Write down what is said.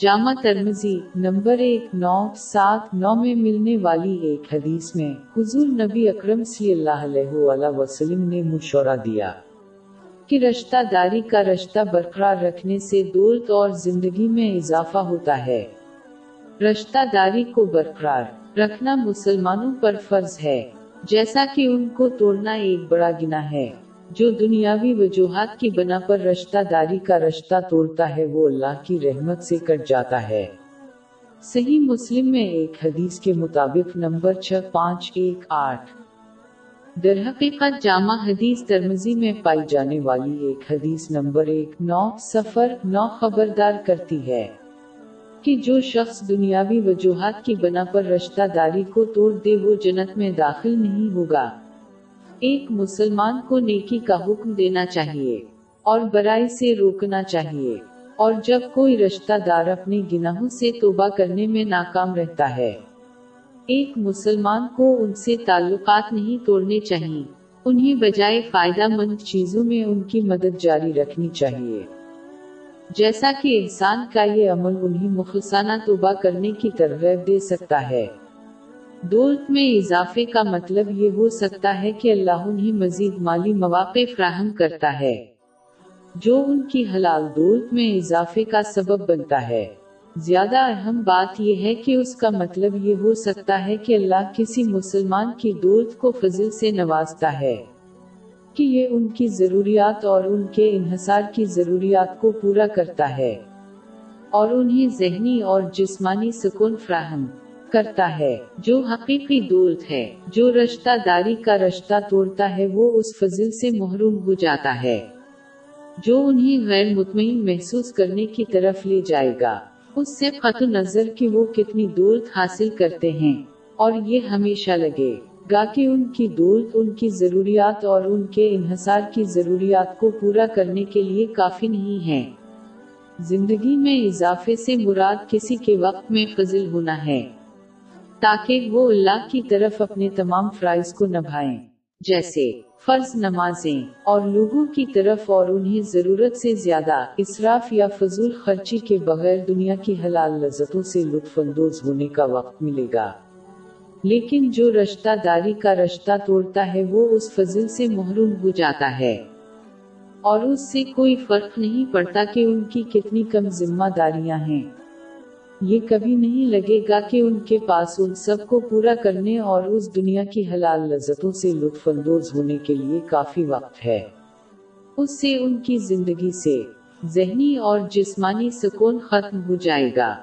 جامع ترمزی number ایک، نو، سات، نو میں ملنے والی ایک حدیث میں حضور نبی اکرم صلی اللہ علیہ وآلہ وسلم نے مشورہ دیا کہ رشتہ داری کا رشتہ برقرار رکھنے سے دولت اور زندگی میں اضافہ ہوتا ہے۔ رشتہ داری کو برقرار رکھنا مسلمانوں پر فرض ہے، جیسا کہ ان کو توڑنا ایک بڑا گناہ ہے۔ جو دنیاوی وجوہات کی بنا پر رشتہ داری کا رشتہ توڑتا ہے، وہ اللہ کی رحمت سے کٹ جاتا ہے۔ صحیح مسلم میں ایک حدیث کے مطابق نمبر چھ، پانچ، ایک، آٹھ۔ در حقیقت جامع حدیث ترمزی میں پائی جانے والی ایک حدیث نمبر ایک، نو سفر نو خبردار کرتی ہے کہ جو شخص دنیاوی وجوہات کی بنا پر رشتہ داری کو توڑ دے، وہ جنت میں داخل نہیں ہوگا۔ ایک مسلمان کو نیکی کا حکم دینا چاہیے اور برائی سے روکنا چاہیے اور جب کوئی رشتہ دار اپنے گناہوں سے توبہ کرنے میں ناکام رہتا ہے۔ ایک مسلمان کو ان سے تعلقات نہیں توڑنے چاہیے، انہیں بجائے فائدہ مند چیزوں میں ان کی مدد جاری رکھنی چاہیے۔ جیسا کہ انسان کا یہ عمل انہیں مخلصانہ توبہ کرنے کی ترغیب دے سکتا ہے۔ دولت میں اضافے کا مطلب یہ ہو سکتا ہے کہ اللہ انہیں مزید مالی مواقع فراہم کرتا ہے، جو ان کی حلال دولت میں اضافے کا سبب بنتا ہے۔ زیادہ اہم بات یہ ہے کہ اس کا مطلب یہ ہو سکتا ہے کہ اللہ کسی مسلمان کی دولت کو فضل سے نوازتا ہے کہ یہ ان کی ضروریات اور ان کے انحصار کی ضروریات کو پورا کرتا ہے اور انہیں ذہنی اور جسمانی سکون فراہم کرتا ہے۔ جو حقیقی دولت ہے، جو رشتہ داری کا رشتہ توڑتا ہے، وہ اس فضل سے محروم ہو جاتا ہے۔ جو انہیں غیر مطمئن محسوس کرنے کی طرف لے جائے گا۔ اس سے قطع نظر کی وہ کتنی دولت حاصل کرتے ہیں۔ اور یہ ہمیشہ لگے گا کہ ان کی دولت ان کی ضروریات اور ان کے انحصار کی ضروریات کو پورا کرنے کے لیے کافی نہیں ہے۔ زندگی میں اضافے سے مراد کسی کے وقت میں فضل ہونا ہے۔ تاکہ وہ اللہ کی طرف اپنے تمام فرائض کو نبھائیں۔ جیسے فرض نمازیں اور لوگوں کی طرف اور انہیں ضرورت سے زیادہ اسراف یا فضول خرچی کے بغیر دنیا کی حلال لذتوں سے لطف اندوز ہونے کا وقت ملے گا۔ لیکن جو رشتہ داری کا رشتہ توڑتا ہے، وہ اس فضل سے محروم ہو جاتا ہے۔ اور اس سے کوئی فرق نہیں پڑتا کہ ان کی کتنی کم ذمہ داریاں ہیں۔ یہ کبھی نہیں لگے گا کہ ان کے پاس ان سب کو پورا کرنے اور اس دنیا کی حلال لذتوں سے لطف اندوز ہونے کے لیے کافی وقت ہے۔ اس سے ان کی زندگی سے ذہنی اور جسمانی سکون ختم ہو جائے گا۔